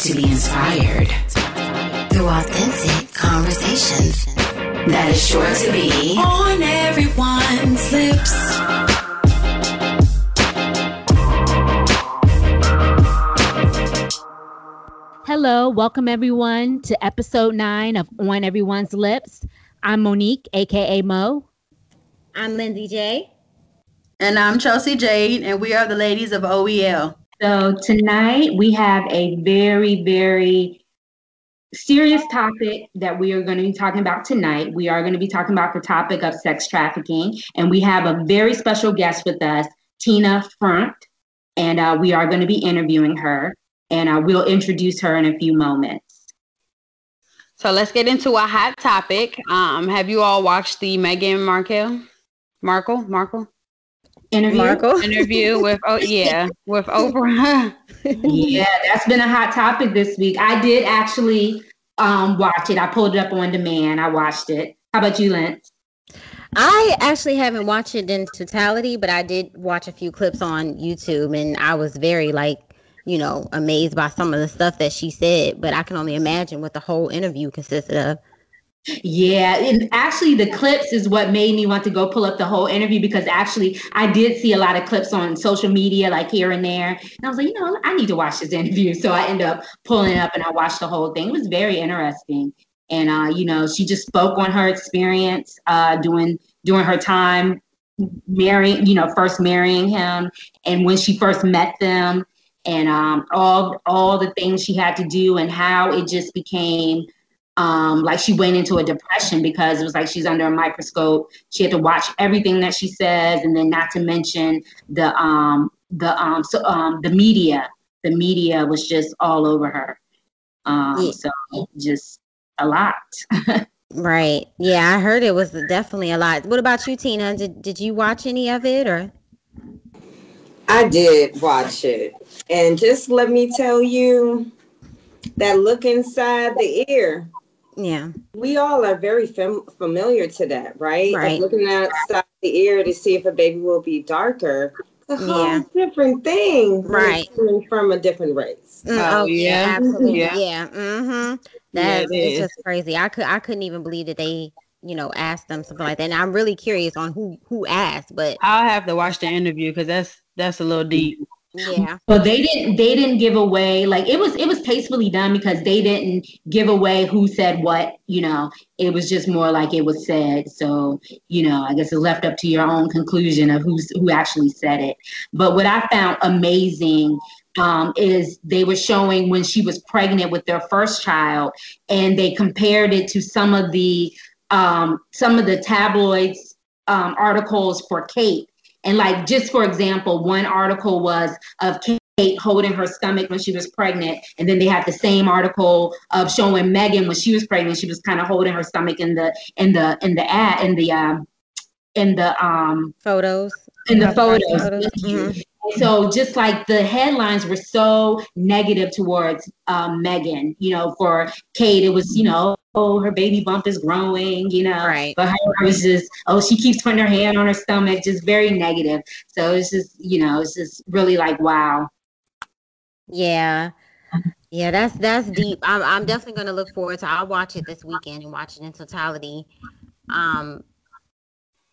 to be inspired through authentic conversations that is sure to be on everyone's lips. Hello, welcome everyone to episode nine of On Everyone's Lips. I'm Monique, aka Mo. I'm Lindsay J. And I'm Chelsea Jade, and we are the ladies of OEL. So tonight we have a very, very serious topic that we are going to be talking about tonight. We are going to be talking about the topic of sex trafficking, and we have a very special guest with us, Tina Frundt, and uh, we are going to be interviewing her, and uh, we'll introduce her in a few moments. So let's get into a hot topic. Um, have you all watched the Meghan Markle, Markle, Markle interview. Markle interview with oh yeah with Oprah. yeah, that's been a hot topic this week. I did actually um, watch it. I pulled it up on demand. I watched it. How about you, Lance? I actually haven't watched it in totality, but I did watch a few clips on YouTube, and I was very like you know amazed by some of the stuff that she said. But I can only imagine what the whole interview consisted of. Yeah, and actually, the clips is what made me want to go pull up the whole interview because actually, I did see a lot of clips on social media, like here and there. And I was like, you know, I need to watch this interview. So I end up pulling up and I watched the whole thing. It was very interesting. And, uh, you know, she just spoke on her experience uh, doing, during her time marrying, you know, first marrying him and when she first met them and um, all, all the things she had to do and how it just became um, like she went into a depression because it was like she's under a microscope. She had to watch everything that she says, and then not to mention the um, the um, so um, the media. The media was just all over her. Um, yeah. So just a lot. right. Yeah, I heard it was definitely a lot. What about you, Tina? Did Did you watch any of it or? I did watch it, and just let me tell you that look inside the ear yeah. We all are very fam- familiar to that, right? Right. Like looking outside the ear to see if a baby will be darker. It's a whole yeah. different thing. Right. From a different race. Mm, oh, oh, yeah. Absolutely. Yeah. yeah. Mm-hmm. That's yeah, just crazy. I could I couldn't even believe that they you know asked them something like that. And I'm really curious on who who asked, but I'll have to watch the interview because that's that's a little deep. Yeah. But they didn't they didn't give away like it was it was tastefully done because they didn't give away who said what, you know. It was just more like it was said. So, you know, I guess it's left up to your own conclusion of who's who actually said it. But what I found amazing um, is they were showing when she was pregnant with their first child and they compared it to some of the um, some of the tabloids um, articles for Kate and like just for example, one article was of Kate holding her stomach when she was pregnant, and then they had the same article of showing Meghan when she was pregnant. She was kind of holding her stomach in the in the in the ad in the um in the um photos in the photos. photos. Mm-hmm. So just like the headlines were so negative towards um, Meghan, you know, for Kate, it was, you know, oh, her baby bump is growing, you know. Right. But her it was just, oh, she keeps putting her hand on her stomach, just very negative. So it's just, you know, it's just really like, wow. Yeah. Yeah, that's that's deep. I'm I'm definitely gonna look forward to I'll watch it this weekend and watch it in totality. Um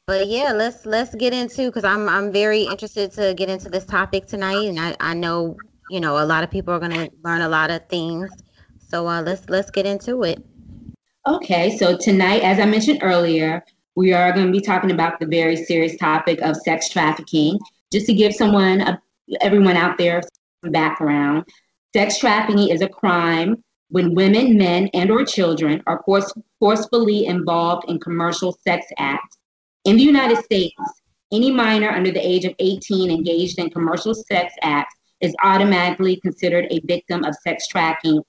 but yeah, let's let's get into because I'm I'm very interested to get into this topic tonight, and I I know you know a lot of people are gonna learn a lot of things. So uh, let's let's get into it. Okay, so tonight, as I mentioned earlier, we are going to be talking about the very serious topic of sex trafficking. Just to give someone, a, everyone out there, some background, sex trafficking is a crime when women, men, and/or children are force, forcefully involved in commercial sex acts in the United States, any minor under the age of 18 engaged in commercial sex acts is automatically considered a victim of sex trafficking,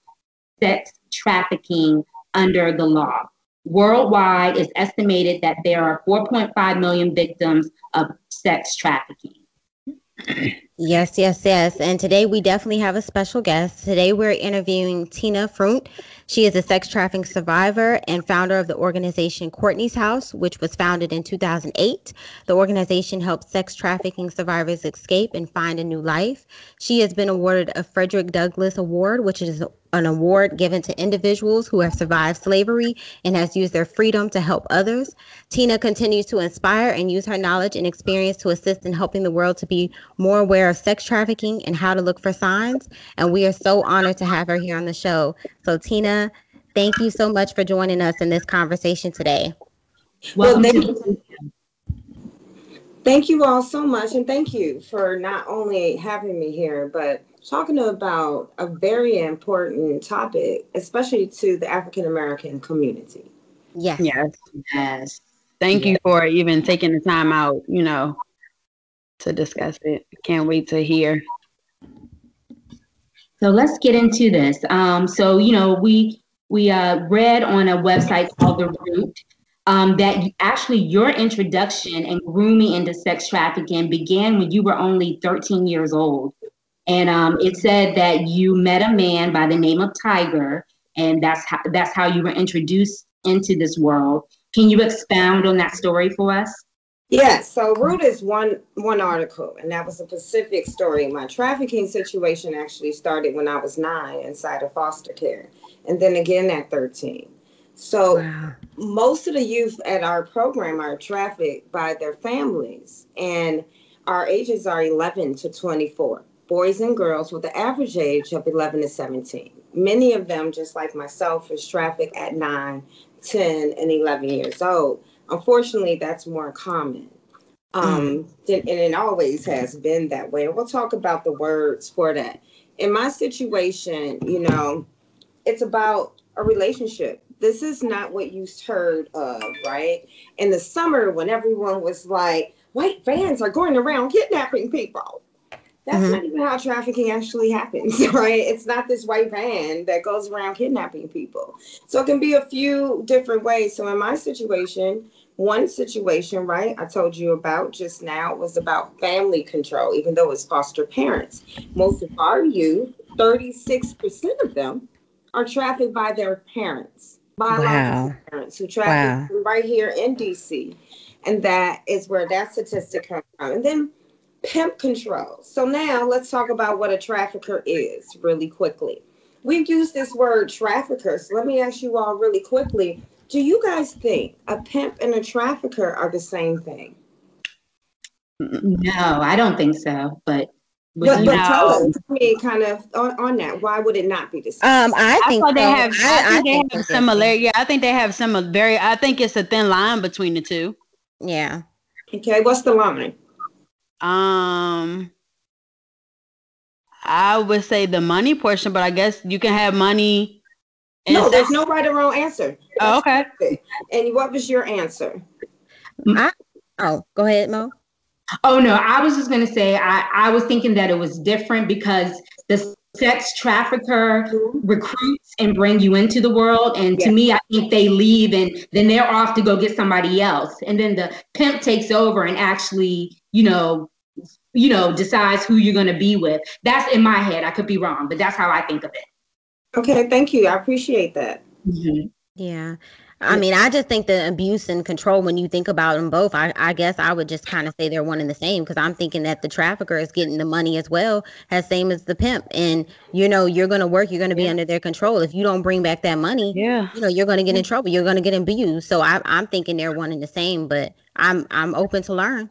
sex trafficking under the law. Worldwide, it's estimated that there are 4.5 million victims of sex trafficking. Yes, yes, yes. And today we definitely have a special guest. Today we're interviewing Tina Frundt. She is a sex trafficking survivor and founder of the organization Courtney's House, which was founded in 2008. The organization helps sex trafficking survivors escape and find a new life. She has been awarded a Frederick Douglass Award, which is an award given to individuals who have survived slavery and has used their freedom to help others. Tina continues to inspire and use her knowledge and experience to assist in helping the world to be more aware of sex trafficking and how to look for signs. And we are so honored to have her here on the show. So, Tina, thank you so much for joining us in this conversation today. Well, thank you. Thank you all so much, and thank you for not only having me here, but talking about a very important topic, especially to the African American community. Yes. Yes. Yes. Thank you for even taking the time out, you know, to discuss it. Can't wait to hear. So let's get into this. Um, so you know, we we uh, read on a website called The Root um, that actually your introduction and grooming into sex trafficking began when you were only 13 years old. And um, it said that you met a man by the name of Tiger, and that's how, that's how you were introduced into this world. Can you expound on that story for us? Yes. So Root is one one article, and that was a specific story. My trafficking situation actually started when I was nine inside of foster care, and then again at 13. So wow. most of the youth at our program are trafficked by their families, and our ages are 11 to 24 boys and girls with the average age of 11 to 17. Many of them, just like myself, is trafficked at 9, 10, and 11 years old. Unfortunately, that's more common. Um, mm. and it always has been that way. And we'll talk about the words for that. In my situation, you know, it's about a relationship. This is not what you heard of, right? In the summer, when everyone was like, white vans are going around kidnapping people that's mm-hmm. not even how trafficking actually happens, right? It's not this white van that goes around kidnapping people. So it can be a few different ways. So in my situation, one situation, right, I told you about just now was about family control, even though it's foster parents. Most of our youth, 36% of them, are trafficked by their parents, biological wow. parents who traffic wow. right here in DC. And that is where that statistic comes from. And then pimp control. So now let's talk about what a trafficker is really quickly. We've used this word trafficker. So let me ask you all really quickly. Do you guys think a pimp and a trafficker are the same thing? No, I don't think so. But but, but tell us me kind of on, on, that. Why would it not be the same? Um, I think I they have. I, I, think I they have similar. Yeah, I think they have some very. I think it's a thin line between the two. Yeah. Okay, what's the line? Um, I would say the money portion, but I guess you can have money. No, there's no right or wrong answer. Oh, okay. And what was your answer? I, oh, go ahead, Mo. Oh no, I was just gonna say I, I was thinking that it was different because the sex trafficker mm-hmm. recruits and bring you into the world. And to me, I think they leave and then they're off to go get somebody else. And then the pimp takes over and actually, you know, you know, decides who you're gonna be with. That's in my head. I could be wrong, but that's how I think of it. Okay, thank you. I appreciate that. Mm-hmm. Yeah. I mean, I just think the abuse and control, when you think about them both, I, I guess I would just kind of say they're one and the same because I'm thinking that the trafficker is getting the money as well, as same as the pimp. And, you know, you're going to work, you're going to be yeah. under their control. If you don't bring back that money, yeah. you know, you're going to get in trouble. You're going to get abused. So I, I'm thinking they're one and the same, but I'm, I'm open to learn.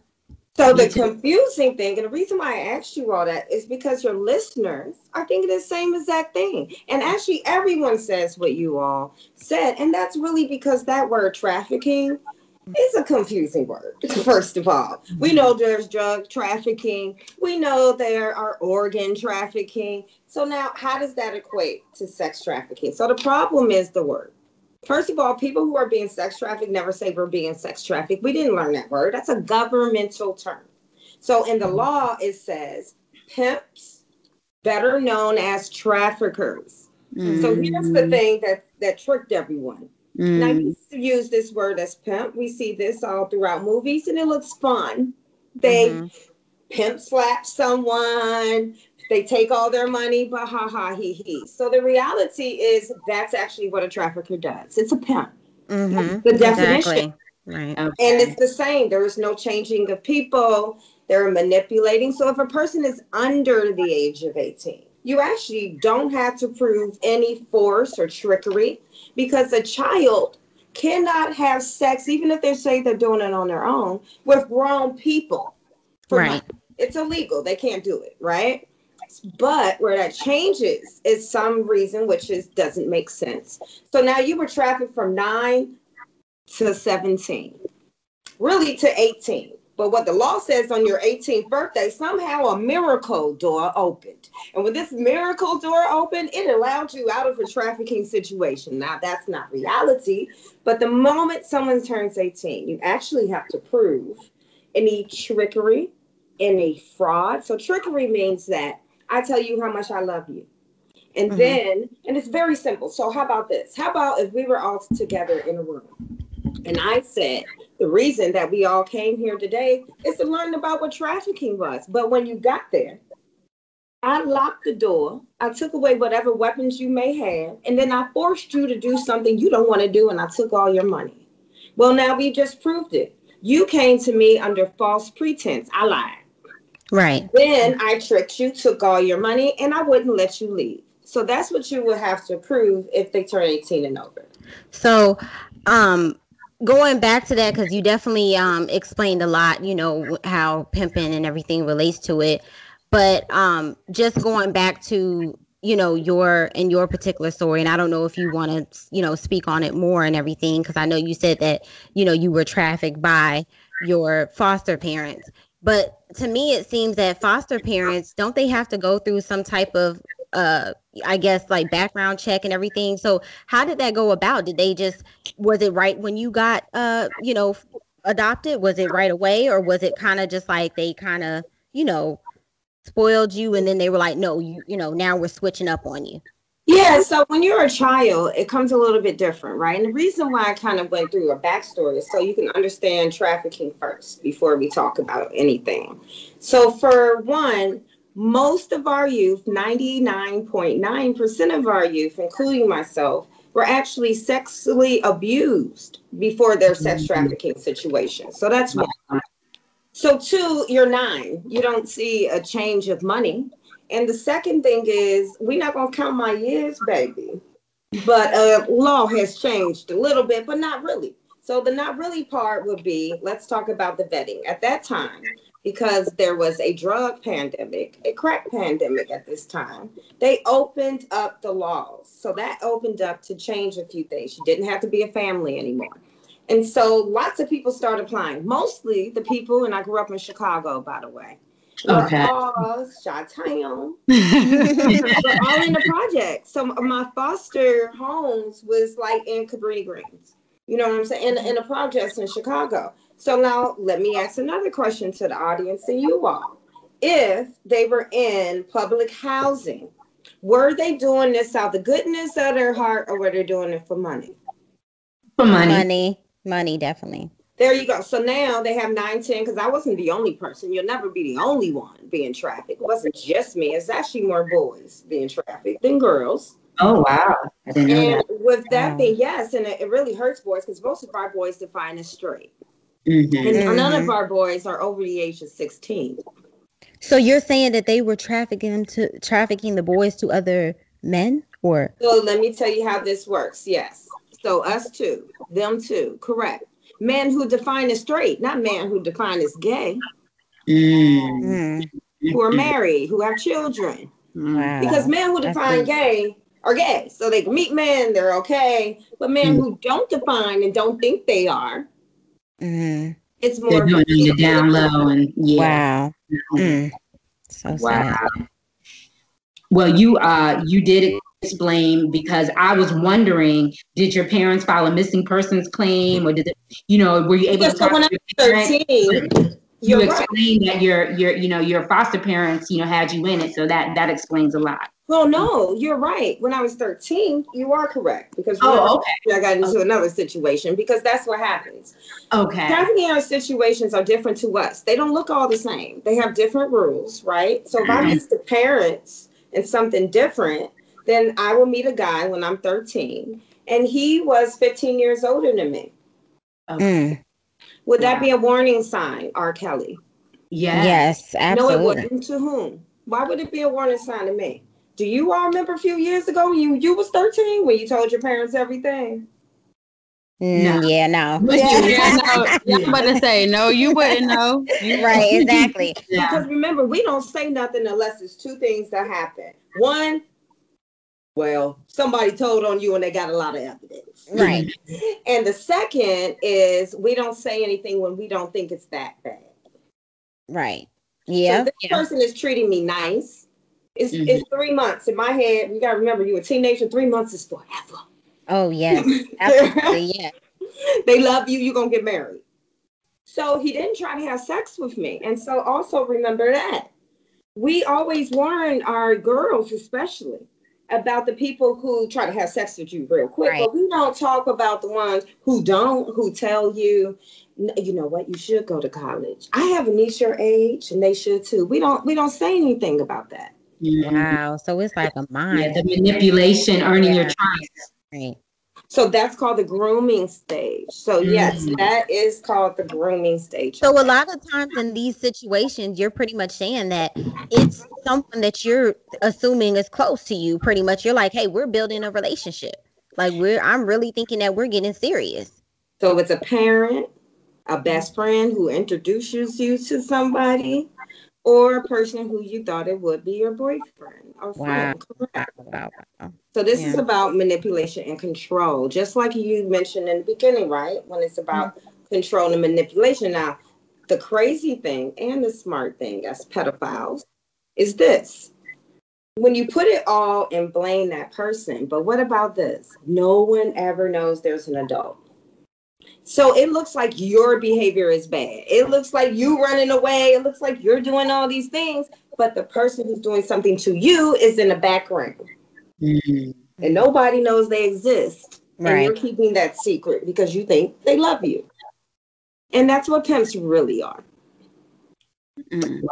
So the confusing thing, and the reason why I asked you all that is because your listeners are thinking the same exact thing. And actually everyone says what you all said. And that's really because that word trafficking is a confusing word, first of all. We mm-hmm. know there's drug trafficking. We know there are organ trafficking. So now how does that equate to sex trafficking? So the problem is the word. First of all, people who are being sex trafficked never say we're being sex trafficked. We didn't learn that word. That's a governmental term. So in the law, it says pimps, better known as traffickers. Mm. So here's the thing that that tricked everyone. Mm. Now, you use this word as pimp. We see this all throughout movies, and it looks fun. They mm-hmm. pimp slap someone, they take all their money, but ha ha he he. So the reality is that's actually what a trafficker does. It's a pimp. Mm-hmm. The definition. Exactly. Right. And it's the same. There is no changing of people. They're manipulating. So if a person is under the age of 18, you actually don't have to prove any force or trickery because a child cannot have sex, even if they say they're doing it on their own, with grown people. for Right. money. It's illegal. They can't do it, right? But where that changes is some reason which is doesn't make sense. So now you were trafficked from nine to 17, really to 18. But what the law says on your 18th birthday, somehow a miracle door opened. And when this miracle door opened, it allowed you out of a trafficking situation. Now, that's not reality, but the moment someone turns 18, you actually have to prove any trickery, any fraud. So, trickery means that I tell you how much I love you. And Mhm. then, and it's very simple. So, how about this? How about if we were all together in a room and I said, the reason that we all came here today is to learn about what trafficking was. But when you got there, I locked the door. I took away whatever weapons you may have, and then I forced you to do something you don't want to do, and I took all your money. Well, now we just proved it. You came to me under false pretense. I lied. Right. Then I tricked you, took all your money, and I wouldn't let you leave. So that's what you would have to prove if they turn 18 and over. So, um, going back to that, because you definitely um explained a lot, you know, how pimping and everything relates to it. But um, just going back to you know your and your particular story, and I don't know if you want to you know speak on it more and everything, because I know you said that you know you were trafficked by your foster parents. But to me, it seems that foster parents don't they have to go through some type of uh I guess like background check and everything. So how did that go about? Did they just was it right when you got uh you know adopted? Was it right away or was it kind of just like they kind of you know spoiled you and then they were like no you you know now we're switching up on you. Yeah, so when you're a child, it comes a little bit different, right? And the reason why I kind of went through a backstory is so you can understand trafficking first before we talk about anything. So, for one, most of our youth, 99.9% of our youth, including myself, were actually sexually abused before their sex mm-hmm. trafficking situation. So, that's one. So, two, you're nine. You don't see a change of money. And the second thing is, we're not gonna count my years, baby. But uh, law has changed a little bit, but not really. So the not really part would be, let's talk about the vetting. At that time, because there was a drug pandemic, a crack pandemic at this time, they opened up the laws. So that opened up to change a few things. You didn't have to be a family anymore. And so lots of people started applying, mostly the people, and I grew up in Chicago, by the way. Okay. Laws, Chi-Town, but all in the project. So my foster homes was like in Cabrini Greens. You know what I'm saying? In, in the projects in Chicago. So now let me ask another question to the audience and you all. If they were in public housing, were they doing this out of the goodness of their heart or were they doing it for money? For money. Money, money, definitely. There you go. So now they have 9, 10, because I wasn't the only person. You'll never be the only one being trafficked. It wasn't just me. It's actually more boys being trafficked than girls. Oh wow. I didn't know And that. with that Wow. being, yes, and it, it really hurts boys because most of our boys define as straight. Mhm. And none of Mhm. our boys are over the age of 16. So you're saying that they were trafficking them to trafficking the boys to other men or So let me tell you how this works. Yes. So us too, them too, correct. Men who define as straight, not men who define as gay, Mm. Mm, who are married, who have children. wow. Because men who define deep. gay are gay. So they can meet men, they're okay. But men who don't define and don't think they are, Mhm. it's They're more doing it the down low and yeah. Wow. Mm. So sad. Well, you uh you did explain because I was wondering, did your parents file a missing persons claim or did it, you know, were you able Yeah, to so talk when to I your parents? 13, you You're right. that your your you know your foster parents you know had you in it, so that that explains a lot. Well, no, you're right. When I was 13, you are correct because Oh, okay. I got into another situation because that's what happens. Okay. Our situations are different to us. They don't look all the same. They have different rules, right? So if I'm mm-hmm. used to parents and something different, then I will meet a guy when I'm 13, and he was 15 years older than me. Mm, Would that be a warning sign, R. Kelly? Yeah. yes, No, it absolutely. wouldn't. To whom? Why would it be a warning sign to me? Do you all remember a few years ago when you you was 13 when you told your parents everything? Mm, No. Yeah, no. Yeah, no, yeah, I'm about to say no. You wouldn't know. You- right, exactly. Yeah. Because remember, we don't say nothing unless it's two things that happen. One, well, somebody told on you and they got a lot of evidence. Right. And the second is we don't say anything when we don't think it's that bad. Right. So Yeah. this yeah. person is treating me nice. It's, Mhm. it's three months in my head. You gotta remember, you're a teenager. Three months is forever. Oh yes. Absolutely. Yeah. they love you, you're gonna get married. So he didn't try to have sex with me. And so also remember that. We always warn our girls, especially, about the people who try to have sex with you real quick. Right. But we don't talk about the ones who don't, who tell you, you know what, you should go to college. I have a niece your age, and they should too. We don't we don't say anything about that. Mhm. Wow. So it's like a Yeah, mind. the manipulation, earning your Yeah. trust. Right. So that's called the grooming stage. So yes, Mm. that is called the grooming stage. So a lot of times in these situations, you're pretty much saying that it's someone that you're assuming is close to you. Pretty much, you're like, "Hey, we're building a relationship. Like we're. I'm really thinking that we're getting serious." So it's a parent, a best friend who introduces you to somebody, or a person who you thought it would be your boyfriend or friend. Correct. Wow. wow. So this is about manipulation and control, just like you mentioned in the beginning, right? When it's mm-hmm. about control and manipulation. Now, the crazy thing and the smart thing as pedophiles is this. When you put it all and blame that person, but what about this? No one ever knows there's an adult. So it looks like your behavior is bad. It looks like you running away. It looks like you're doing all these things, but the person who's doing something to you is in the background Mhm. and nobody knows they exist. And Right. you're keeping that secret because you think they love you. And that's what pimps really are. Mm.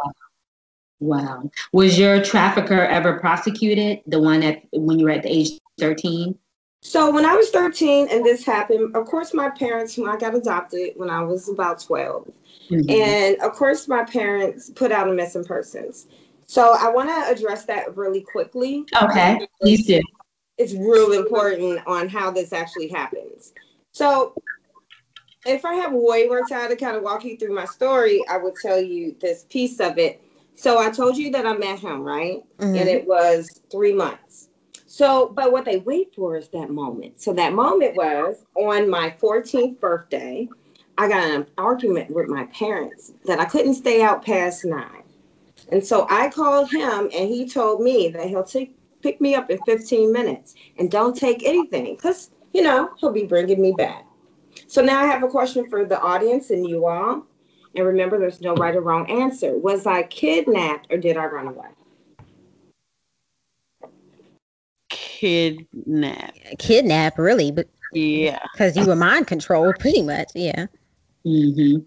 Wow. Was your trafficker ever prosecuted? The one at when you were at the age 13? So when I was 13 and this happened, of course, my parents, when I got adopted when I was about 12, Mhm. and of course, my parents put out a missing persons. So I want to address that really quickly. Okay, please do. it's real important on how this actually happens. So, if I have way more time to kind of walk you through my story, I would tell you this piece of it. So, I told you that I met him, right? Mhm. And it was three months. So, but what they wait for is that moment. So, that moment was on my 14th birthday. I got an argument with my parents that I couldn't stay out past nine. And so I called him and he told me that he'll take pick me up in 15 minutes and don't take anything because, you know, he'll be bringing me back. So now I have a question for the audience and you all. And remember, there's no right or wrong answer. Was I kidnapped or did I run away? Kidnap. Kidnap, really, but Yeah. because you were mind controlled, pretty much. Yeah. Mhm.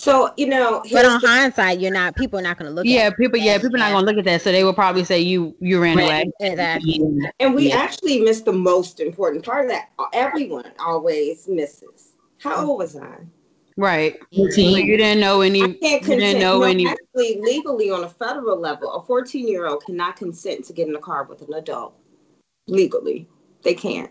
So, you know, But on the- hindsight, you're not. People are not going to look. At that. Yeah, at people. Yeah, people are not gonna look at that, so they will probably say you you ran away. Exactly. Yeah. and we Yeah. actually missed the most important part of that. Everyone always misses. How old was I? Right. So 14. you didn't know any. I can't didn't know no, any. actually, legally on a federal level, a 14 year old cannot consent to get in a car with an adult. Legally, they can't.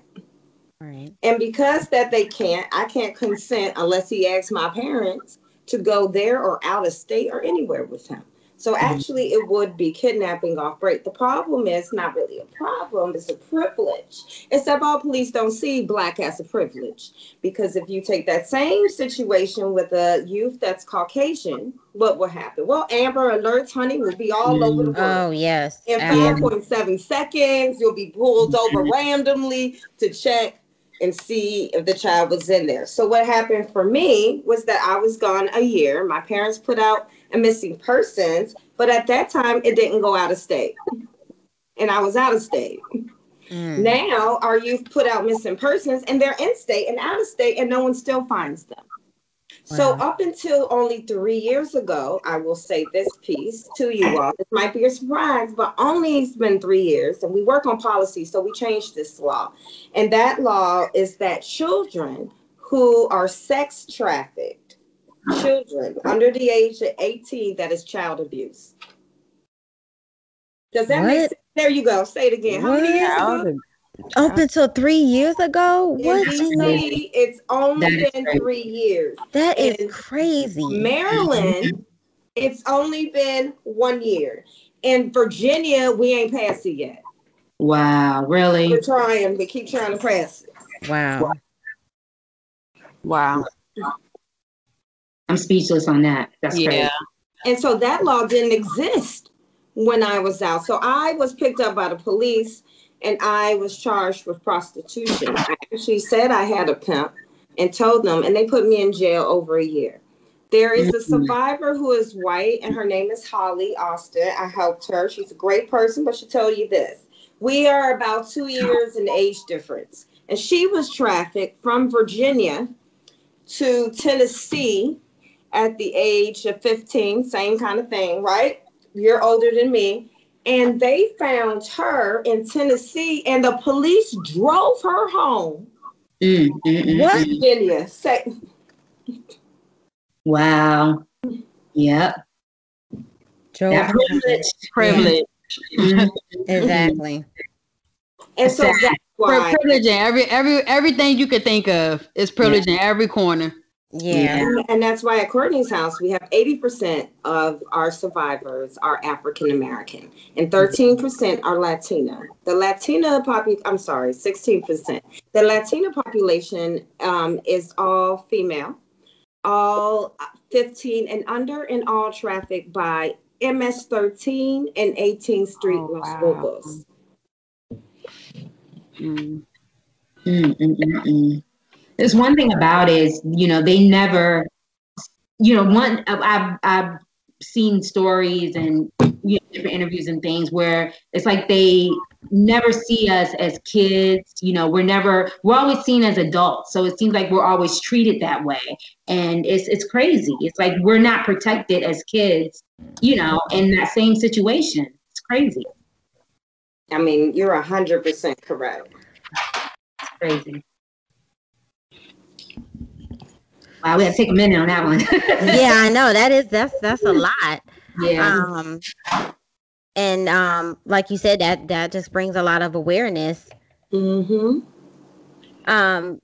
Right. And because that they can't, I can't consent unless he asks my parents to go there or out of state or anywhere with him. So mm-hmm. actually, it would be kidnapping off break. The problem is not really a problem; it's a privilege. Except all police don't see black as a privilege, because if you take that same situation with a youth that's Caucasian, what will happen? Well, Amber Alerts, honey, will be all over the mm. world. Oh yes. In Absolutely. 5.7 seconds, you'll be pulled mm-hmm. over randomly to check and see if the child was in there. So what happened for me was that I was gone a year. My parents put out a missing persons, but at that time it didn't go out of state. And I was out of state. Mm. Now our youth put out missing persons and they're in state and out of state and no one still finds them. So up until only three years ago, I will say this piece to you all. This might be a surprise, but only it's been three years, and we work on policy, so we changed this law. And that law is that children who are sex trafficked, children under the age of 18, that is child abuse. Does that what? make sense? There you go. Say it again. How many years ago? Up until three years ago? What? DC, it's only been crazy. three years. That is In crazy. Maryland, mm-hmm. it's only been one year. In Virginia, we ain't passed it yet. Wow, really? We're trying, but keep trying to press it. Wow. Wow. I'm speechless on that. That's yeah. Crazy. And so that law didn't exist when I was out. So I was picked up by the police and I was charged with prostitution. I actually said I had a pimp and told them, and they put me in jail over a year. There is a mm-hmm. survivor who is white, and her name is Holly Austin. I helped her. She's a great person, but she'll tell you this. We are about two years in age difference. And she was trafficked from Virginia to Tennessee at the age of 15, same kind of thing, right? You're older than me and they found her in Tennessee, and the police drove her home. Mm, mm, mm, what mm. Virginia? Say. Wow. Yep. That privilege. Privilege. Yeah. exactly. And so that's why privilege in every every everything you could think of is privilege yeah. in every corner. Yeah. And, and, that's why at Courtney's house, we have 80% of our survivors are African American and 13% are Latina. The Latina population, I'm sorry, 16%. The Latina population um, is all female, all 15 and under, and all trafficked by MS 13 and 18th Street oh, Los wow. Lobos. Mm. Mm, mm, mm, mm. There's one thing about is, you know, they never, you know, one I've I've seen stories and you know, different interviews and things where it's like they never see us as kids. You know, we're never we're always seen as adults. So it seems like we're always treated that way, and it's it's crazy. It's like we're not protected as kids. You know, in that same situation. It's crazy. I mean, you're a hundred percent correct. It's crazy. Wow, we have to take a minute on that one. yeah, I know that is that's that's a lot. Yeah. Um, and um, like you said, that that just brings a lot of awareness. Mm-hmm. Um.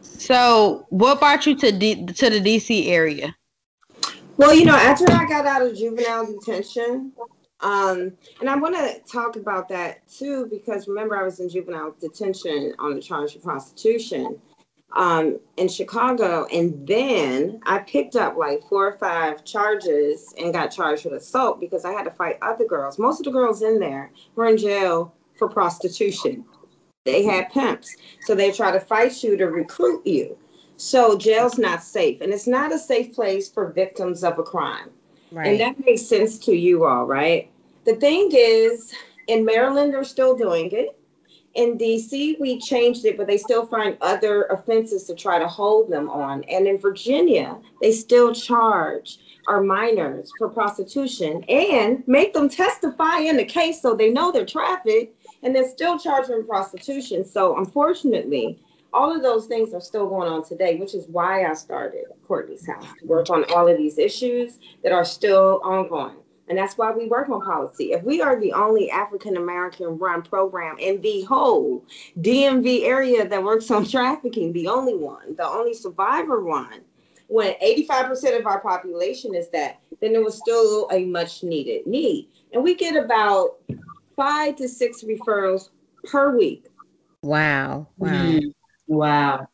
So, what brought you to D- to the DC area? Well, you know, after I got out of juvenile detention, um, and I want to talk about that too, because remember, I was in juvenile detention on the charge of prostitution um, in Chicago. And then I picked up like four or five charges and got charged with assault because I had to fight other girls. Most of the girls in there were in jail for prostitution. They had pimps. So they try to fight you to recruit you. So jail's not safe. And it's not a safe place for victims of a crime. Right. And that makes sense to you all, right? The thing is, in Maryland, they're still doing it. In DC, we changed it, but they still find other offenses to try to hold them on. And in Virginia, they still charge our minors for prostitution and make them testify in the case so they know they're trafficked and they're still charging prostitution. So, unfortunately, all of those things are still going on today, which is why I started Courtney's House to work on all of these issues that are still ongoing. And that's why we work on policy. If we are the only African American run program in the whole DMV area that works on trafficking, the only one, the only survivor one, when 85% of our population is that, then it was still a much needed need. And we get about five to six referrals per week. Wow. Wow. Mm-hmm. Wow.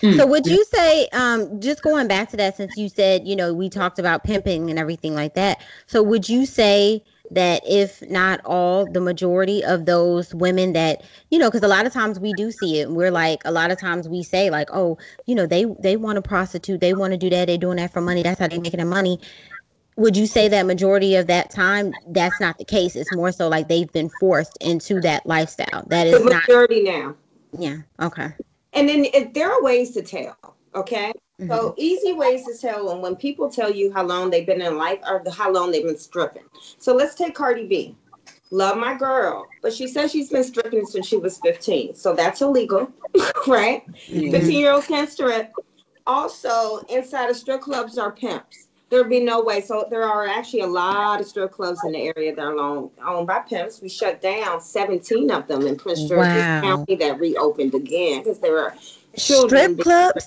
Hmm. So would you say, um, just going back to that, since you said, you know, we talked about pimping and everything like that. So would you say that if not all, the majority of those women that you know, because a lot of times we do see it, and we're like, a lot of times we say like, oh, you know, they they want to prostitute, they want to do that, they're doing that for money. That's how they're making their money. Would you say that majority of that time that's not the case? It's more so like they've been forced into that lifestyle. That is the majority not, now. Yeah. Okay. And then there are ways to tell. Okay. Mm-hmm. So easy ways to tell when when people tell you how long they've been in life or the, how long they've been stripping. So let's take Cardi B. Love my girl, but she says she's been stripping since she was 15. So that's illegal, right? 15 mm-hmm. year olds can't strip. Also, inside of strip clubs are pimps. There'd be no way. So there are actually a lot of strip clubs in the area that are owned, owned by pimps. We shut down 17 of them in Prince George's wow. County that reopened again because there are children. Strip clubs?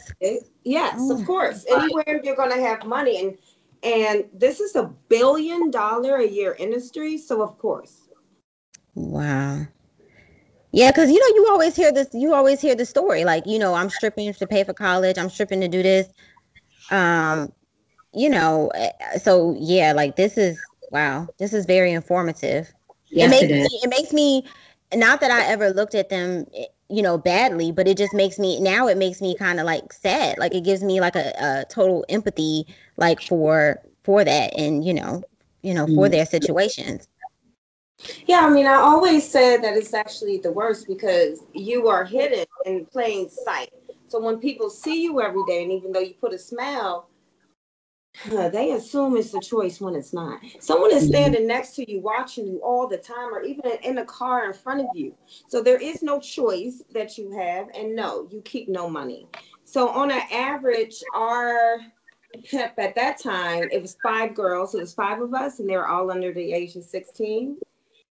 Yes, oh. of course. Anywhere you're going to have money. And and this is a billion dollar a year industry. So of course. Wow. Yeah, because you know, you always hear this, you always hear the story. Like, you know, I'm stripping to pay for college, I'm stripping to do this. Um, you know, eh, so yeah, like this is wow, this is very informative. Yes, it makes it, me, it makes me not that I ever looked at them eh, you know badly but it just makes me now it makes me kind of like sad like it gives me like a, a, total empathy like for for that and you know you know for mm. their situations yeah i mean i always said that it's actually the worst because you are hidden in plain sight so when people see you every day and even though you put a smile they assume it's a choice when it's not. Someone is mm-hmm. standing next to you, watching you all the time, or even in a car in front of you. So there is no choice that you have, and no, you keep no money. So on an average, our at that time, it was five girls. It was five of us, and they were all under the age of 16.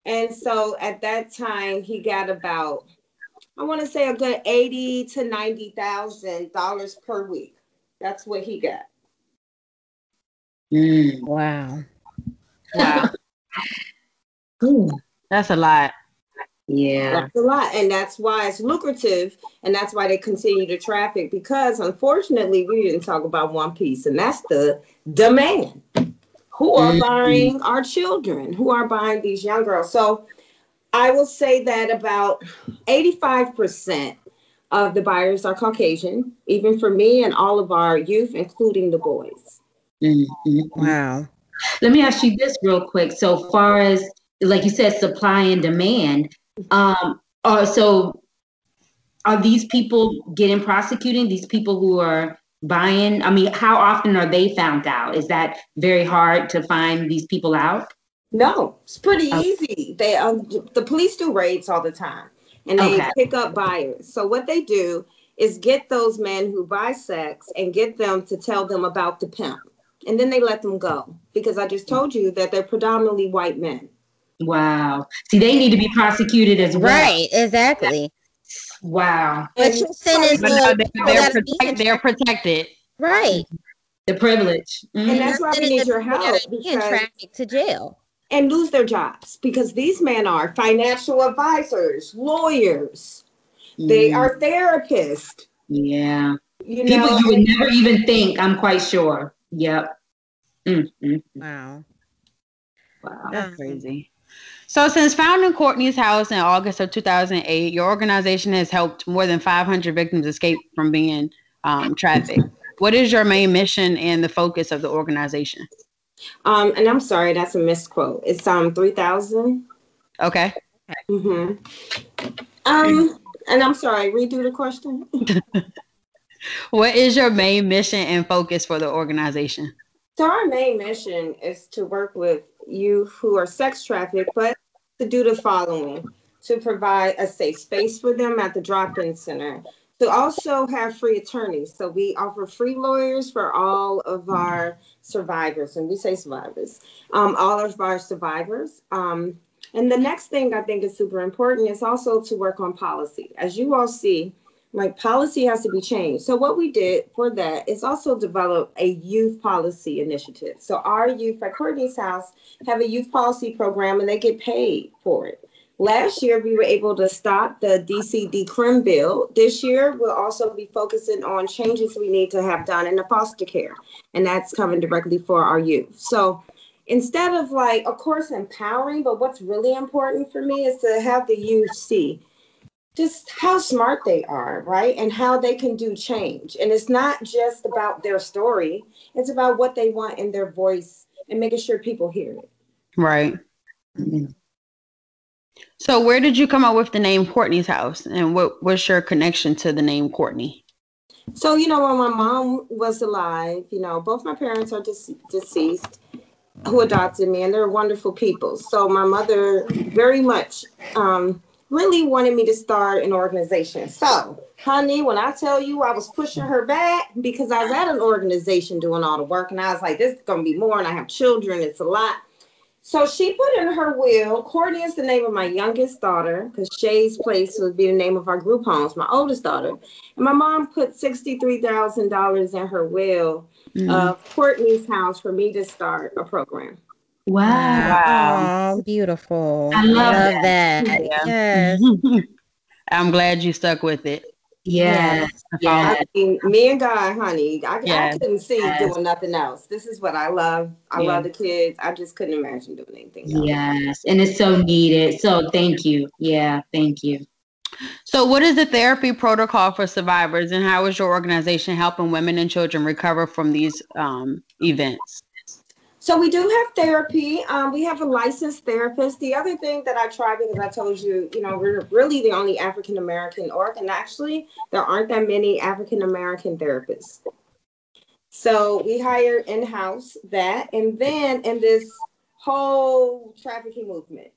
And so at that time, he got about, I want to say, a good eighty to ninety thousand dollars per week. That's what he got. Mm. Wow. Wow. That's a lot. Yeah. That's a lot. And that's why it's lucrative. And that's why they continue to traffic because unfortunately, we didn't talk about one piece, and that's the demand. Who are mm-hmm. buying our children? Who are buying these young girls? So I will say that about 85% of the buyers are Caucasian, even for me and all of our youth, including the boys. Mm-hmm. Wow. Let me ask you this real quick. So far as like you said, supply and demand, um, are so are these people getting prosecuted? These people who are buying? I mean, how often are they found out? Is that very hard to find these people out? No, it's pretty okay. easy. They um, the police do raids all the time, and they okay. pick up buyers. So what they do is get those men who buy sex and get them to tell them about the pimp and then they let them go because I just told you that they're predominantly white men. Wow. See, they need to be prosecuted as well. Right, exactly. Wow. But you send they're, they're, protect, they're protected. Right. The privilege. Mm-hmm. And that's why we need your help. Being trafficked to jail. And lose their jobs because these men are financial advisors, lawyers, mm. they are therapists. Yeah. You People know, you would never even think, I'm quite sure. Yep. Mm-hmm. Wow. Wow. That's crazy. So, since founding Courtney's House in August of 2008, your organization has helped more than 500 victims escape from being um, trafficked. What is your main mission and the focus of the organization? Um, and I'm sorry, that's a misquote. It's um 3,000. Okay. Mm-hmm. Um, and I'm sorry, redo the question. what is your main mission and focus for the organization? So our main mission is to work with youth who are sex trafficked, but to do the following: to provide a safe space for them at the drop-in center, to also have free attorneys. So we offer free lawyers for all of our survivors, and we say survivors, um, all of our survivors. Um, and the next thing I think is super important is also to work on policy. As you all see, like policy has to be changed. So what we did for that is also develop a youth policy initiative. So our youth at Courtney's house have a youth policy program and they get paid for it. Last year we were able to stop the DC decrim bill. This year we'll also be focusing on changes we need to have done in the foster care, and that's coming directly for our youth. So instead of like, of course, empowering, but what's really important for me is to have the youth see just how smart they are, right? And how they can do change. And it's not just about their story, it's about what they want in their voice and making sure people hear it. Right. Mm-hmm. So, where did you come up with the name Courtney's House, and what was your connection to the name Courtney? So, you know, when my mom was alive, you know, both my parents are dis- deceased who adopted me, and they're wonderful people. So, my mother very much um, really wanted me to start an organization. So, honey, when I tell you I was pushing her back because I was at an organization doing all the work, and I was like, this is going to be more, and I have children, it's a lot. So she put in her will, Courtney is the name of my youngest daughter, because Shay's place would be the name of our group homes, my oldest daughter. And my mom put $63,000 in her will mm. of Courtney's house for me to start a program. Wow. wow. Oh, beautiful. I love, I love that. that. Yeah. Yes. I'm glad you stuck with it. Yes. Yeah. I mean, me and God, honey, I, yes. I couldn't see yes. doing nothing else. This is what I love. I yes. love the kids. I just couldn't imagine doing anything else. Yes. And it's so needed. So thank you. Yeah. Thank you. So, what is the therapy protocol for survivors, and how is your organization helping women and children recover from these um, events? So we do have therapy. Um, we have a licensed therapist. The other thing that I try because I told you, you know, we're really the only African American org, and actually there aren't that many African American therapists. So we hire in house that, and then in this whole trafficking movement,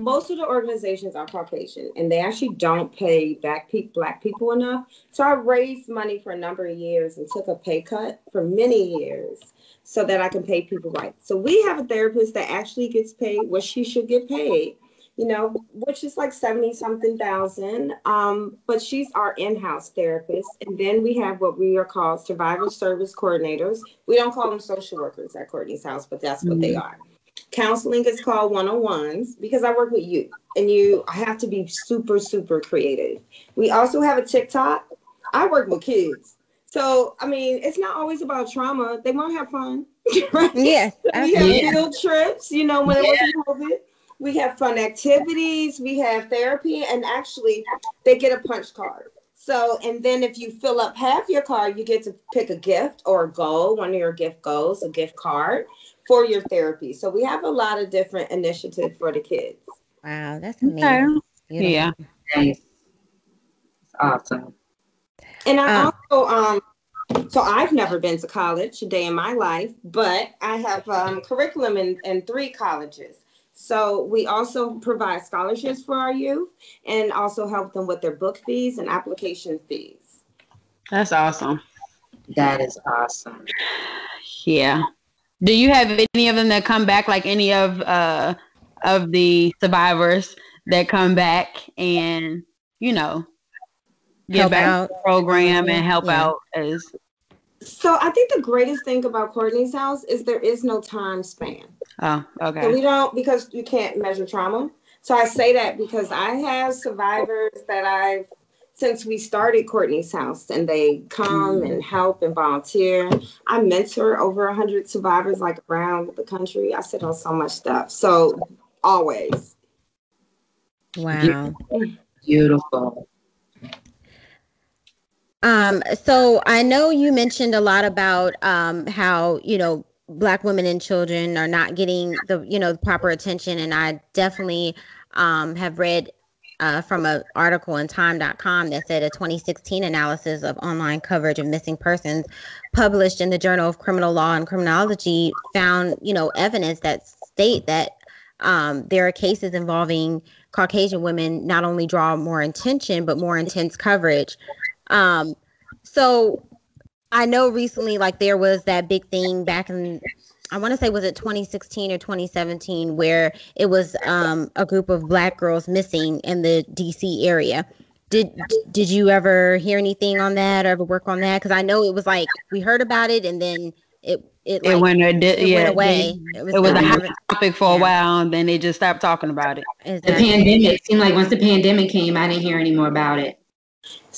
most of the organizations are Caucasian, and they actually don't pay black people enough. So I raised money for a number of years and took a pay cut for many years so that I can pay people right. So we have a therapist that actually gets paid what she should get paid, you know, which is like 70 something thousand. Um, but she's our in-house therapist. And then we have what we are called survivor service coordinators. We don't call them social workers at Courtney's house, but that's what mm-hmm. they are. Counseling is called one-on-ones because I work with you and you have to be super, super creative. We also have a TikTok. I work with kids. So, I mean, it's not always about trauma. They want to have fun. Right? Yes. we have yeah. field trips, you know, when yeah. it was COVID. We have fun activities, we have therapy, and actually, they get a punch card. So, and then if you fill up half your card, you get to pick a gift or a goal, one of your gift goals, a gift card for your therapy. So, we have a lot of different initiatives for the kids. Wow, that's amazing. Okay. Yeah. Nice. Awesome. And I um, also, um, so I've never been to college a day in my life, but I have um, curriculum in, in three colleges. So we also provide scholarships for our youth and also help them with their book fees and application fees. That's awesome. That is awesome. Yeah. Do you have any of them that come back, like any of uh of the survivors that come back and you know get help back out. program and help yeah. out as so I think the greatest thing about Courtney's house is there is no time span. Oh, okay. So we don't because you can't measure trauma. So I say that because I have survivors that I've since we started Courtney's house and they come mm. and help and volunteer. I mentor over a hundred survivors like around the country. I sit on so much stuff. So always. Wow. Beautiful. Um, so I know you mentioned a lot about um, how you know black women and children are not getting the you know the proper attention, and I definitely um, have read uh, from an article in time.com that said a 2016 analysis of online coverage of missing persons published in the Journal of Criminal Law and Criminology found, you know, evidence that state that um, there are cases involving Caucasian women not only draw more attention but more intense coverage. Um, so I know recently, like there was that big thing back in, I want to say was it 2016 or 2017, where it was um, a group of black girls missing in the DC area. Did did you ever hear anything on that or ever work on that? Because I know it was like we heard about it and then it it, like, it went, it, it yeah, went away. It was, it was a hot topic for yeah. a while, and then they just stopped talking about it. Exactly. The pandemic seemed like once the pandemic came, I didn't hear any more about it.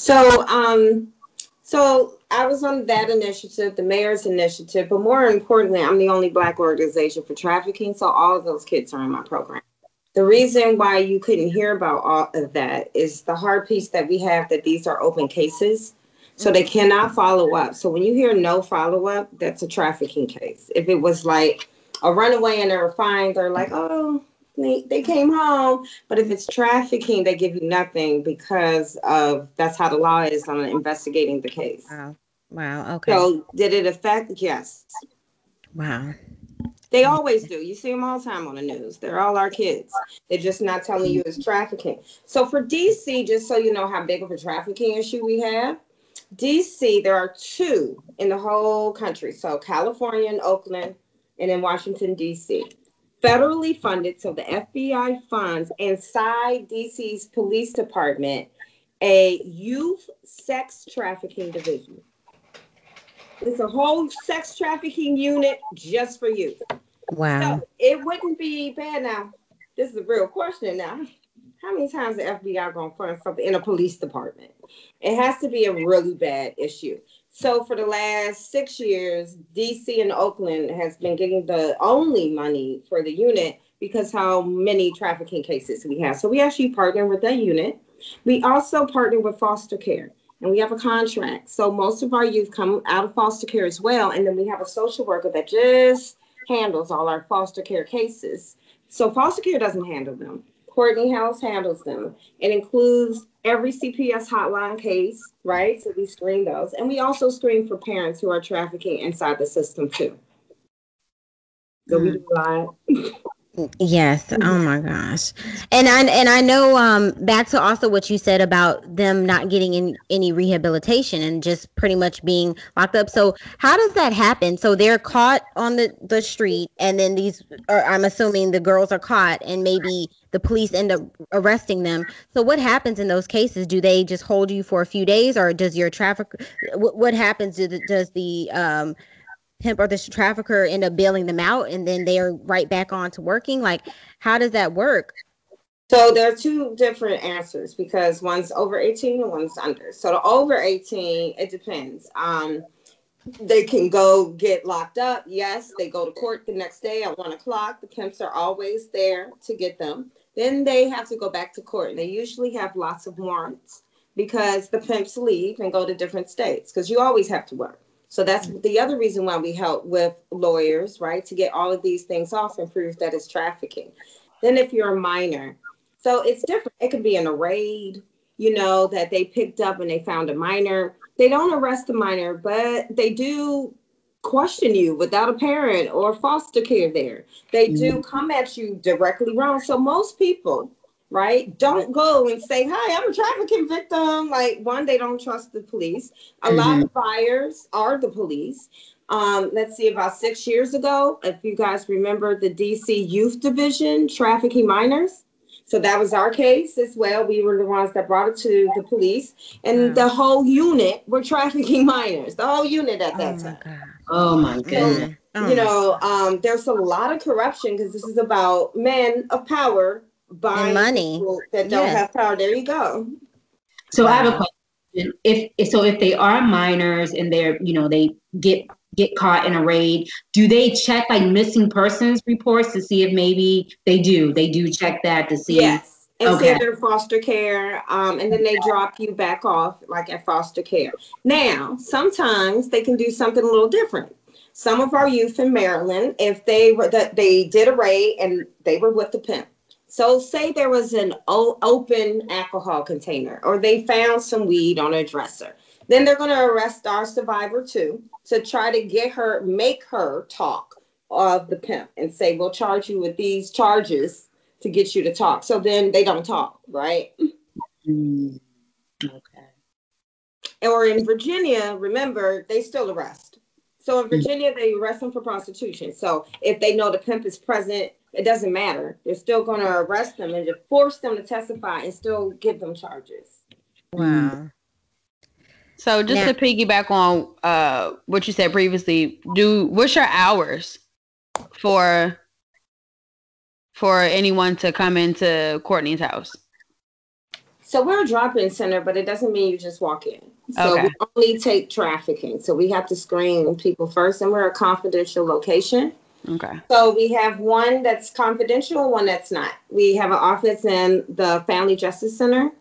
So, um, so I was on that initiative, the mayor's initiative, but more importantly, I'm the only black organization for trafficking, so all of those kids are in my program. The reason why you couldn't hear about all of that is the hard piece that we have that these are open cases. So they cannot follow up. So when you hear no follow up, that's a trafficking case. If it was like a runaway and they're fine, they're like, oh, they, they came home. But if it's trafficking, they give you nothing because of that's how the law is on investigating the case. Wow. Wow. Okay. So did it affect? Yes. Wow. They always do. You see them all the time on the news. They're all our kids. They're just not telling you it's trafficking. So for DC, just so you know how big of a trafficking issue we have, DC, there are two in the whole country. So California and Oakland, and in Washington, DC. Federally funded, so the FBI funds inside DC's police department a youth sex trafficking division. It's a whole sex trafficking unit just for youth. Wow. So it wouldn't be bad now. This is a real question now. How many times the FBI gonna fund something in a police department? It has to be a really bad issue. So for the last six years, DC and Oakland has been getting the only money for the unit because how many trafficking cases we have. So we actually partner with that unit. We also partner with foster care and we have a contract. So most of our youth come out of foster care as well. And then we have a social worker that just handles all our foster care cases. So foster care doesn't handle them. Courtney House handles them. It includes every CPS hotline case, right? So we screen those. And we also screen for parents who are trafficking inside the system too. So mm. we do a lot. Yes. Oh my gosh. And I and I know um back to also what you said about them not getting in, any rehabilitation and just pretty much being locked up. So how does that happen? So they're caught on the the street and then these or I'm assuming the girls are caught and maybe the police end up arresting them. So what happens in those cases? Do they just hold you for a few days or does your traffic what, what happens do the, does the um pimp or this trafficker end up bailing them out and then they are right back on to working? Like, how does that work? So there are two different answers because one's over 18 and one's under. So the over 18, it depends. Um, they can go get locked up. Yes, they go to court the next day at one o'clock. The pimps are always there to get them. Then they have to go back to court. And they usually have lots of warrants because the pimps leave and go to different states because you always have to work. So that's the other reason why we help with lawyers, right? To get all of these things off and prove that it's trafficking. Then if you're a minor, so it's different. It could be in a raid, you know, that they picked up and they found a minor. They don't arrest the minor, but they do question you without a parent or foster care there. They do mm. come at you directly wrong. So most people right? Don't go and say, Hi, I'm a trafficking victim. Like, one, they don't trust the police. A mm-hmm. lot of buyers are the police. Um, let's see, about six years ago, if you guys remember the DC Youth Division trafficking minors. So that was our case as well. We were the ones that brought it to the police, and the whole unit were trafficking minors. The whole unit at that oh time. God. Oh my god! So, you know, um, there's a lot of corruption because this is about men of power buying money that don't yes. have power. There you go. So I have a question. If, if so, if they are minors and they're you know they get get caught in a raid, do they check like missing persons reports to see if maybe they do? They do check that to see. Yes. And okay. they're foster care, um, and then they drop you back off like at foster care. Now, sometimes they can do something a little different some of our youth in Maryland, if they were that they did a raid and they were with the pimp, so, say there was an open alcohol container, or they found some weed on a dresser. Then they're going to arrest our survivor too to try to get her, make her talk of the pimp and say, "We'll charge you with these charges to get you to talk." So then they don't talk, right? Mm, okay. Or in Virginia, remember they still arrest. So in Virginia, they arrest them for prostitution. So if they know the pimp is present it doesn't matter. They're still going to arrest them and just force them to testify and still give them charges. Wow. So just now, to piggyback on uh, what you said previously, do what's your hours for for anyone to come into Courtney's house? So we're a drop-in center, but it doesn't mean you just walk in. So okay. we only take trafficking. So we have to screen people first, and we're a confidential location. Okay. So we have one that's confidential, one that's not. We have an office in the Family Justice Center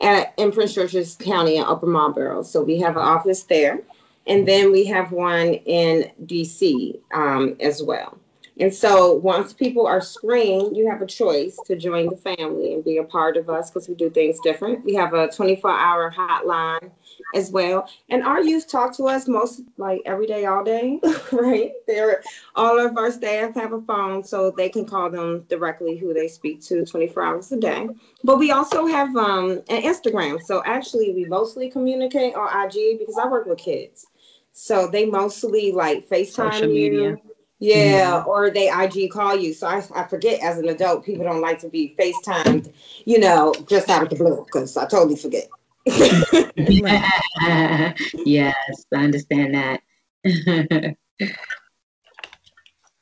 at in Prince George's County in Upper Marlboro. So we have an office there, and then we have one in DC um, as well. And so once people are screened, you have a choice to join the family and be a part of us because we do things different. We have a 24 hour hotline as well. And our youth talk to us most like every day, all day, right? They're all of our staff have a phone so they can call them directly who they speak to 24 hours a day. But we also have um, an Instagram. So actually, we mostly communicate on IG because I work with kids. So they mostly like FaceTime Social media. you yeah, mm-hmm. or they IG call you. So I, I forget as an adult, people don't like to be FaceTimed, you know, just out of the blue because I totally forget. yes, I understand that.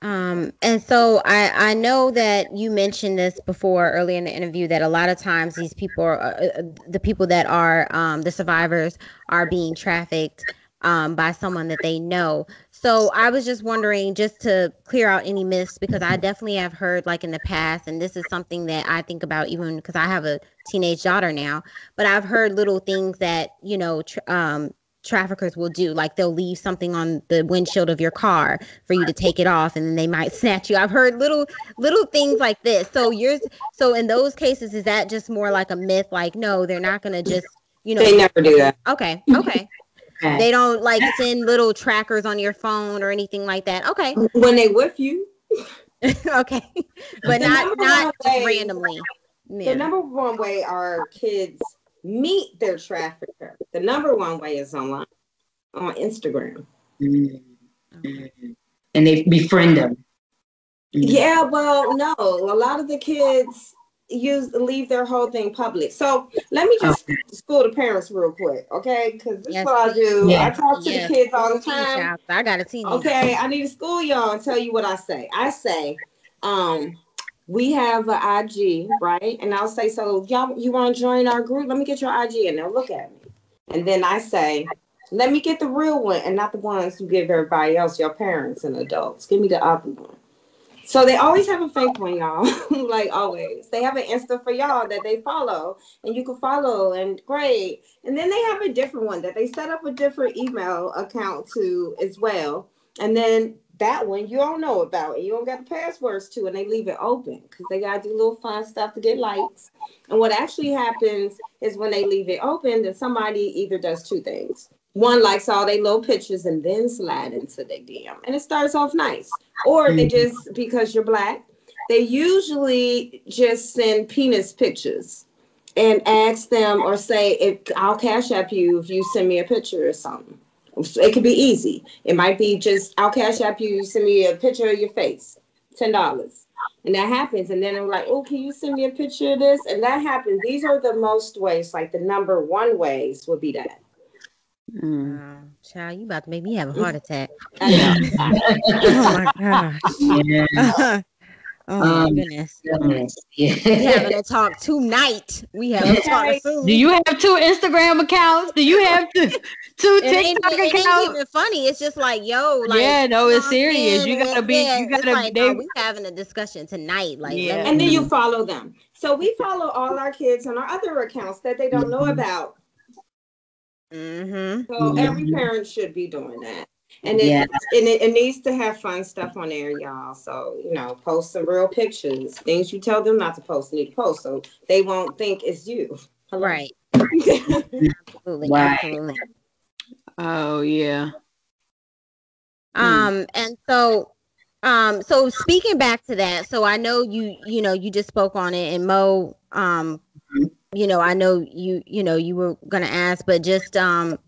um, and so I I know that you mentioned this before earlier in the interview that a lot of times these people are uh, uh the people that are um, the survivors are being trafficked um, by someone that they know. So I was just wondering, just to clear out any myths, because I definitely have heard, like in the past, and this is something that I think about even because I have a teenage daughter now, but I've heard little things that, you know, tr- um, traffickers will do like they'll leave something on the windshield of your car for you to take it off and then they might snatch you. I've heard little little things like this. So yours so in those cases is that just more like a myth like no they're not going to just you know they never do that. Okay okay Okay. They don't like send little trackers on your phone or anything like that. Okay. When they with you. okay. But the not not way, randomly. Yeah. The number one way our kids meet their trafficker. The number one way is online on Instagram. Mm-hmm. And they befriend them. Mm-hmm. Yeah, well, no. A lot of the kids use leave their whole thing public. So let me just okay. school the parents real quick, okay? Because this yes, is what I do. Yeah. I talk to yes. the kids all the time. I gotta teach you. Okay, I need to school y'all and tell you what I say. I say, um, we have an IG, right? And I'll say, so y'all, you want to join our group? Let me get your IG, and they'll look at me. And then I say, let me get the real one, and not the ones you give everybody else, your parents and adults. Give me the other one. So they always have a fake one, y'all. like always. They have an Insta for y'all that they follow and you can follow and great. And then they have a different one that they set up a different email account to as well. And then that one you don't know about. and You don't got the passwords to, and they leave it open because they gotta do little fun stuff to get likes. And what actually happens is when they leave it open, then somebody either does two things one likes all their little pictures and then slide into their DM. And it starts off nice. Or they mm-hmm. just, because you're black, they usually just send penis pictures and ask them or say, if I'll cash app you if you send me a picture or something. It could be easy. It might be just, I'll cash app you, send me a picture of your face, $10. And that happens. And then they're like, oh, can you send me a picture of this? And that happens. These are the most ways, like the number one ways would be that. Mm. child, you about to make me have a heart attack. oh my gosh. Yeah. Oh my um, goodness. goodness. Yeah. We having a talk tonight. We have a talk soon. Do you have two Instagram accounts? Do you have two, two TikTok it accounts? It ain't even funny. It's just like, yo, like Yeah, no, it's serious. You gotta be yeah, you gotta like, they, no, we having a discussion tonight. Like yeah. and then you follow them. So we follow all our kids on our other accounts that they don't know mm-hmm. about. Mm-hmm. So mm-hmm. every parent should be doing that. And it, yeah. and it, it, needs to have fun stuff on there, y'all. So, you know, post some real pictures. Things you tell them not to post, need to post so they won't think it's you. Right. absolutely. Right. Absolutely. Oh yeah. Um, and so um, so speaking back to that, so I know you, you know, you just spoke on it and Mo um you know, I know you, you know, you were gonna ask, but just um,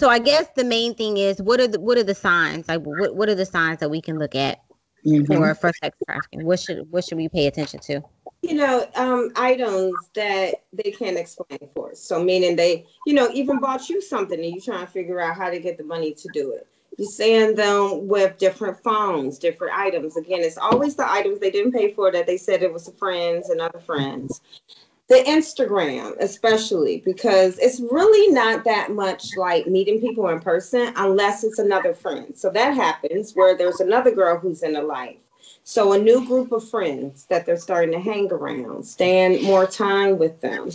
so I guess the main thing is what are the what are the signs? Like what what are the signs that we can look at mm-hmm. for for sex trafficking? What should what should we pay attention to? You know, um, items that they can't explain for us. So meaning they, you know, even bought you something and you're trying to figure out how to get the money to do it. You send them with different phones, different items. Again, it's always the items they didn't pay for that they said it was friends and other friends the Instagram, especially because it's really not that much like meeting people in person unless it's another friend. So that happens where there's another girl who's in a life. So a new group of friends that they're starting to hang around, spend more time with them.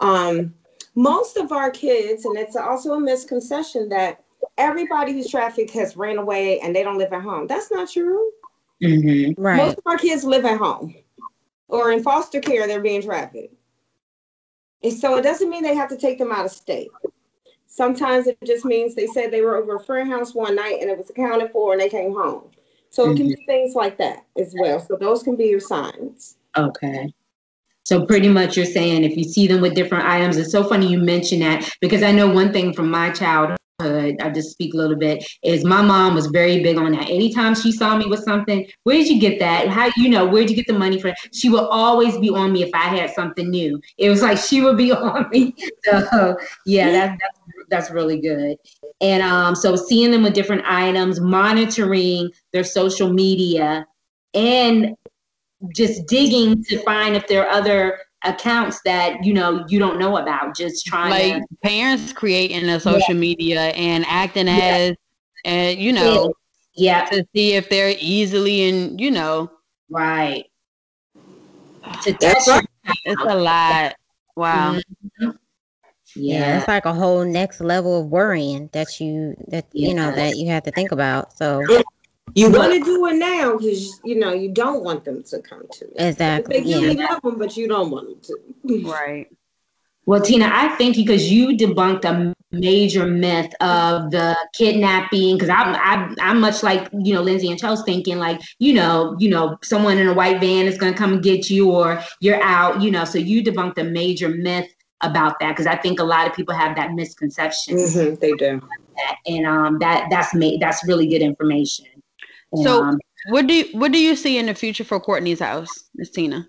Um, most of our kids, and it's also a misconception that everybody who's trafficked has ran away and they don't live at home. That's not true. Mm-hmm. Right. Most of our kids live at home or in foster care, they're being trafficked. And so it doesn't mean they have to take them out of state. Sometimes it just means they said they were over a friend house one night and it was accounted for and they came home. So mm-hmm. it can be things like that as well. So those can be your signs. Okay. So pretty much you're saying if you see them with different items, it's so funny you mention that because I know one thing from my childhood I just speak a little bit, is my mom was very big on that. Anytime she saw me with something, where did you get that? How you know, where'd you get the money for She would always be on me if I had something new. It was like she would be on me. So yeah, that's that's that's really good. And um, so seeing them with different items, monitoring their social media, and just digging to find if there are other accounts that you know you don't know about just trying like to, parents creating a social yeah. media and acting yeah. as and you know yeah to see if they're easily and you know right to That's right. it's a lot wow mm-hmm. yeah. yeah. it's like a whole next level of worrying that you that you know that you have to think about so you want to do it now because you know you don't want them to come to it. Exactly. They really yeah. love them, but you don't want them to. Right. Well, Tina, I thank you because you debunked a major myth of the kidnapping. Because I'm, I'm, I'm much like you know Lindsay and Chelsea thinking like you know, you know, someone in a white van is going to come and get you, or you're out, you know. So you debunked a major myth about that because I think a lot of people have that misconception. Mm-hmm, they do. And um, that that's made that's really good information. So, um, what do you, what do you see in the future for Courtney's house, Miss Tina?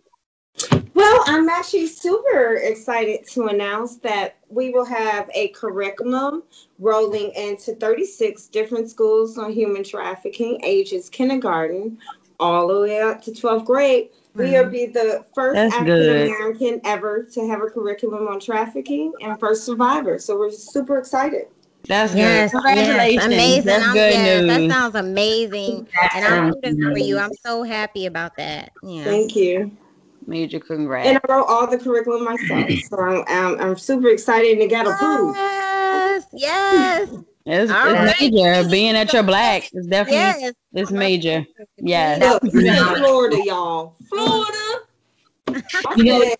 Well, I'm actually super excited to announce that we will have a curriculum rolling into 36 different schools on human trafficking, ages kindergarten all the way up to 12th grade. Mm-hmm. We will be the first African American ever to have a curriculum on trafficking and first survivor. So we're super excited. That's yes, good. Congratulations. Yes, amazing. That's I'm, good yes, news. That sounds amazing. and I'm rooting for you. I'm so happy about that. Yeah. Thank you. Major congrats. And I wrote all the curriculum myself. so I'm, I'm, I'm, super excited and got approved. Yes. Yes. It's, it's right. major. Being that you're black is definitely yes. it's major. Yes. Look, Florida, y'all. Florida. you know,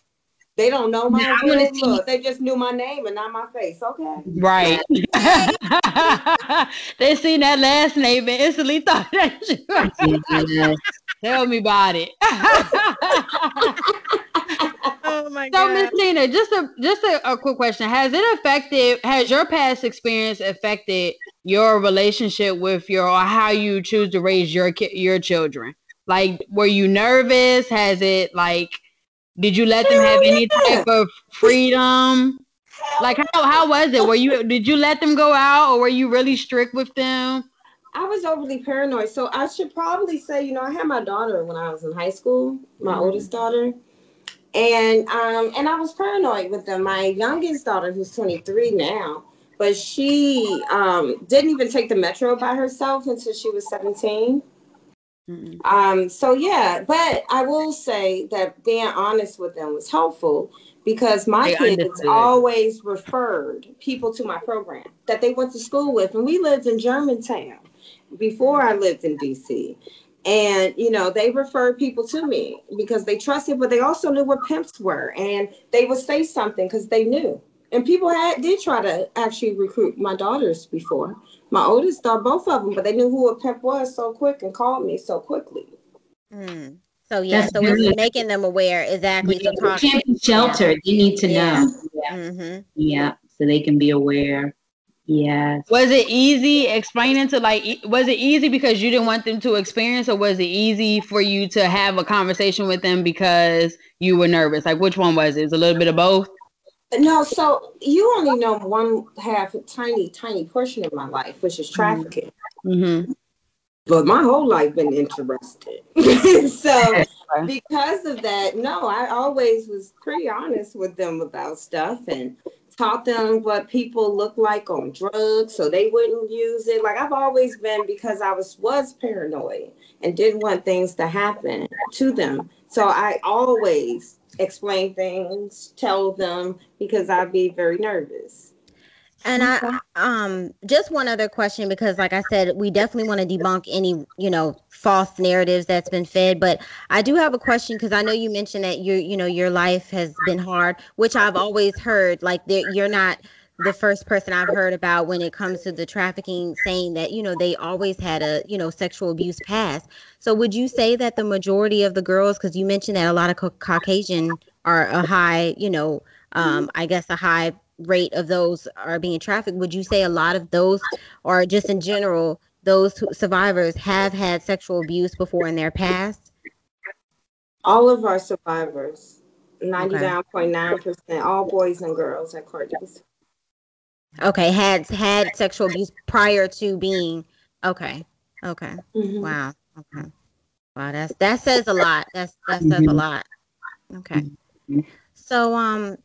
they don't know my now, real look. They just knew my name and not my face. Okay. Right. they seen that last name and instantly thought that you. Tell me about it. oh my god. so, God. Miss Tina, just a just a, a quick question: Has it affected? Has your past experience affected your relationship with your or how you choose to raise your your children? Like, were you nervous? Has it like? Did you let them have any type of freedom? Like how how was it? Were you did you let them go out or were you really strict with them? I was overly paranoid. So I should probably say, you know, I had my daughter when I was in high school, my mm-hmm. oldest daughter. And um and I was paranoid with them. My youngest daughter, who's 23 now, but she um didn't even take the metro by herself until she was 17. Mm-hmm. Um, so yeah, but I will say that being honest with them was helpful because my they kids understood. always referred people to my program that they went to school with, and we lived in Germantown before I lived in DC. And you know, they referred people to me because they trusted, but they also knew what pimps were, and they would say something because they knew. And people had did try to actually recruit my daughters before my oldest daughter, both of them, but they knew who a pimp was so quick and called me so quickly. Mm. So yeah, That's so it's making them aware exactly. Yeah, so can't be sheltered. Yeah. You need to yeah. know. Yeah. Mm-hmm. yeah, so they can be aware. Yes. Was it easy explaining to like? Was it easy because you didn't want them to experience, or was it easy for you to have a conversation with them because you were nervous? Like, which one was it? It's a little bit of both. No, so you only know one half, a tiny, tiny portion of my life, which is trafficking. Mm-hmm. But my whole life been interested. so because of that, no, I always was pretty honest with them about stuff and taught them what people look like on drugs so they wouldn't use it. Like I've always been because I was was paranoid and didn't want things to happen to them. So I always explain things, tell them because I'd be very nervous. And I um just one other question because like I said, we definitely want to debunk any, you know, false narratives that's been fed, but I do have a question because I know you mentioned that you you know your life has been hard, which I've always heard like that you're not the first person I've heard about when it comes to the trafficking saying that, you know, they always had a, you know, sexual abuse past. So would you say that the majority of the girls cuz you mentioned that a lot of Caucasian are a high, you know, um I guess a high rate of those are being trafficked, would you say a lot of those, or just in general, those survivors have had sexual abuse before in their past? All of our survivors, 99.9%, okay. all boys and girls at Courtney's. Okay, had had sexual abuse prior to being okay. Okay. Mm-hmm. Wow. Okay. Wow, that's that says a lot. That's that says mm-hmm. a lot. Okay. Mm-hmm. So um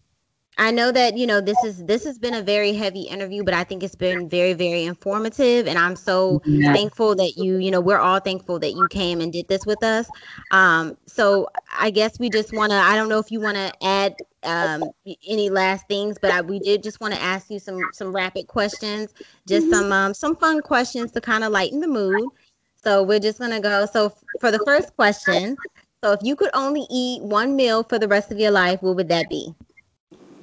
I know that you know this is this has been a very heavy interview, but I think it's been very very informative, and I'm so yeah. thankful that you you know we're all thankful that you came and did this with us. Um, so I guess we just want to I don't know if you want to add um, any last things, but I, we did just want to ask you some some rapid questions, just some um, some fun questions to kind of lighten the mood. So we're just gonna go. So for the first question, so if you could only eat one meal for the rest of your life, what would that be?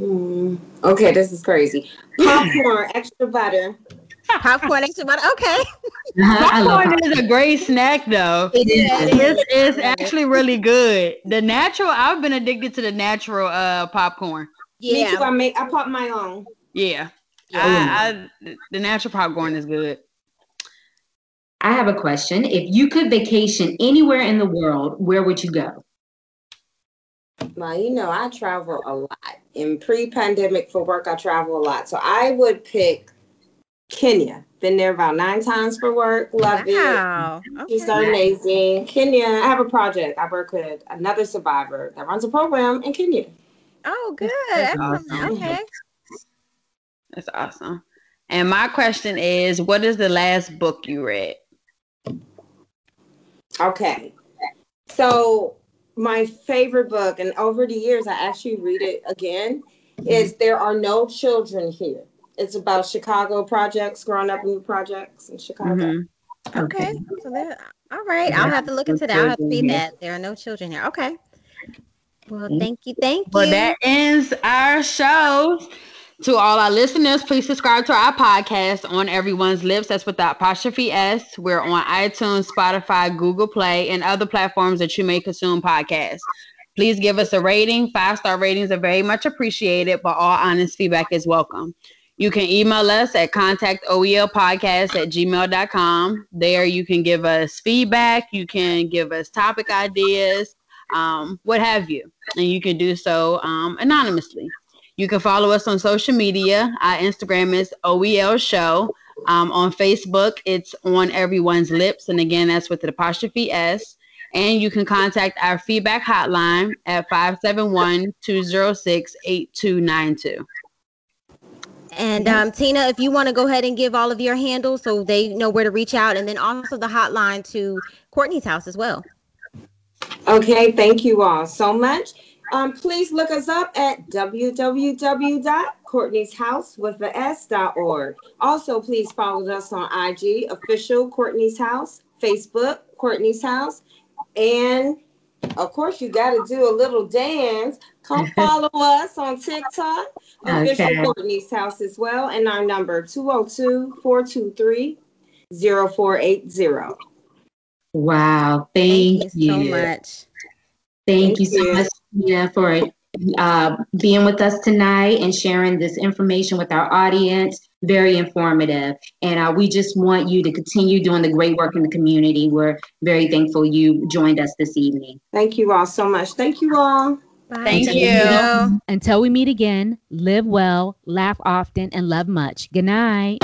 Hmm. Okay, this is crazy. Popcorn, extra butter. Popcorn, extra butter. Okay. popcorn is a great snack, though. It is. It's, it's actually really good. The natural. I've been addicted to the natural uh popcorn. Yeah. Me too. I make. I pop my own. Yeah. I, I, the natural popcorn is good. I have a question. If you could vacation anywhere in the world, where would you go? Well, you know, I travel a lot. In pre-pandemic for work, I travel a lot. So I would pick Kenya. Been there about nine times for work. Love wow. it. Okay. She's so amazing. Kenya, I have a project. I work with another survivor that runs a program in Kenya. Oh, good. That's awesome. Okay. That's awesome. And my question is, what is the last book you read? Okay. So my favorite book, and over the years I actually read it again, mm-hmm. is There Are No Children Here. It's about Chicago projects, growing up in the projects in Chicago. Mm-hmm. Okay. So there, all right. I'll have to look into that. I'll have to read that. There are no children here. Okay. Well, thank you. Thank you. Well, that ends our show. To all our listeners, please subscribe to our podcast on Everyone's Lips. That's with the apostrophe S. We're on iTunes, Spotify, Google Play, and other platforms that you may consume podcasts. Please give us a rating. Five star ratings are very much appreciated, but all honest feedback is welcome. You can email us at contactoelpodcast at gmail.com. There you can give us feedback. You can give us topic ideas, um, what have you. And you can do so um, anonymously. You can follow us on social media. Our Instagram is OEL Show. Um, on Facebook, it's on everyone's lips. And again, that's with the apostrophe S. And you can contact our feedback hotline at 571 206 8292. And um, Tina, if you want to go ahead and give all of your handles so they know where to reach out, and then also the hotline to Courtney's house as well. Okay, thank you all so much. Um, please look us up at www.courtneyshouse.org. Also, please follow us on IG, official Courtney's House, Facebook, Courtney's House, and of course, you got to do a little dance. Come follow us on TikTok, official okay. Courtney's House as well, and our number 202 423 0480. Wow, thank, thank you, you so much. Thank, Thank you so much, Tina, for uh, being with us tonight and sharing this information with our audience. Very informative. And uh, we just want you to continue doing the great work in the community. We're very thankful you joined us this evening. Thank you all so much. Thank you all. Bye. Thank Until you. Until we meet again, live well, laugh often, and love much. Good night.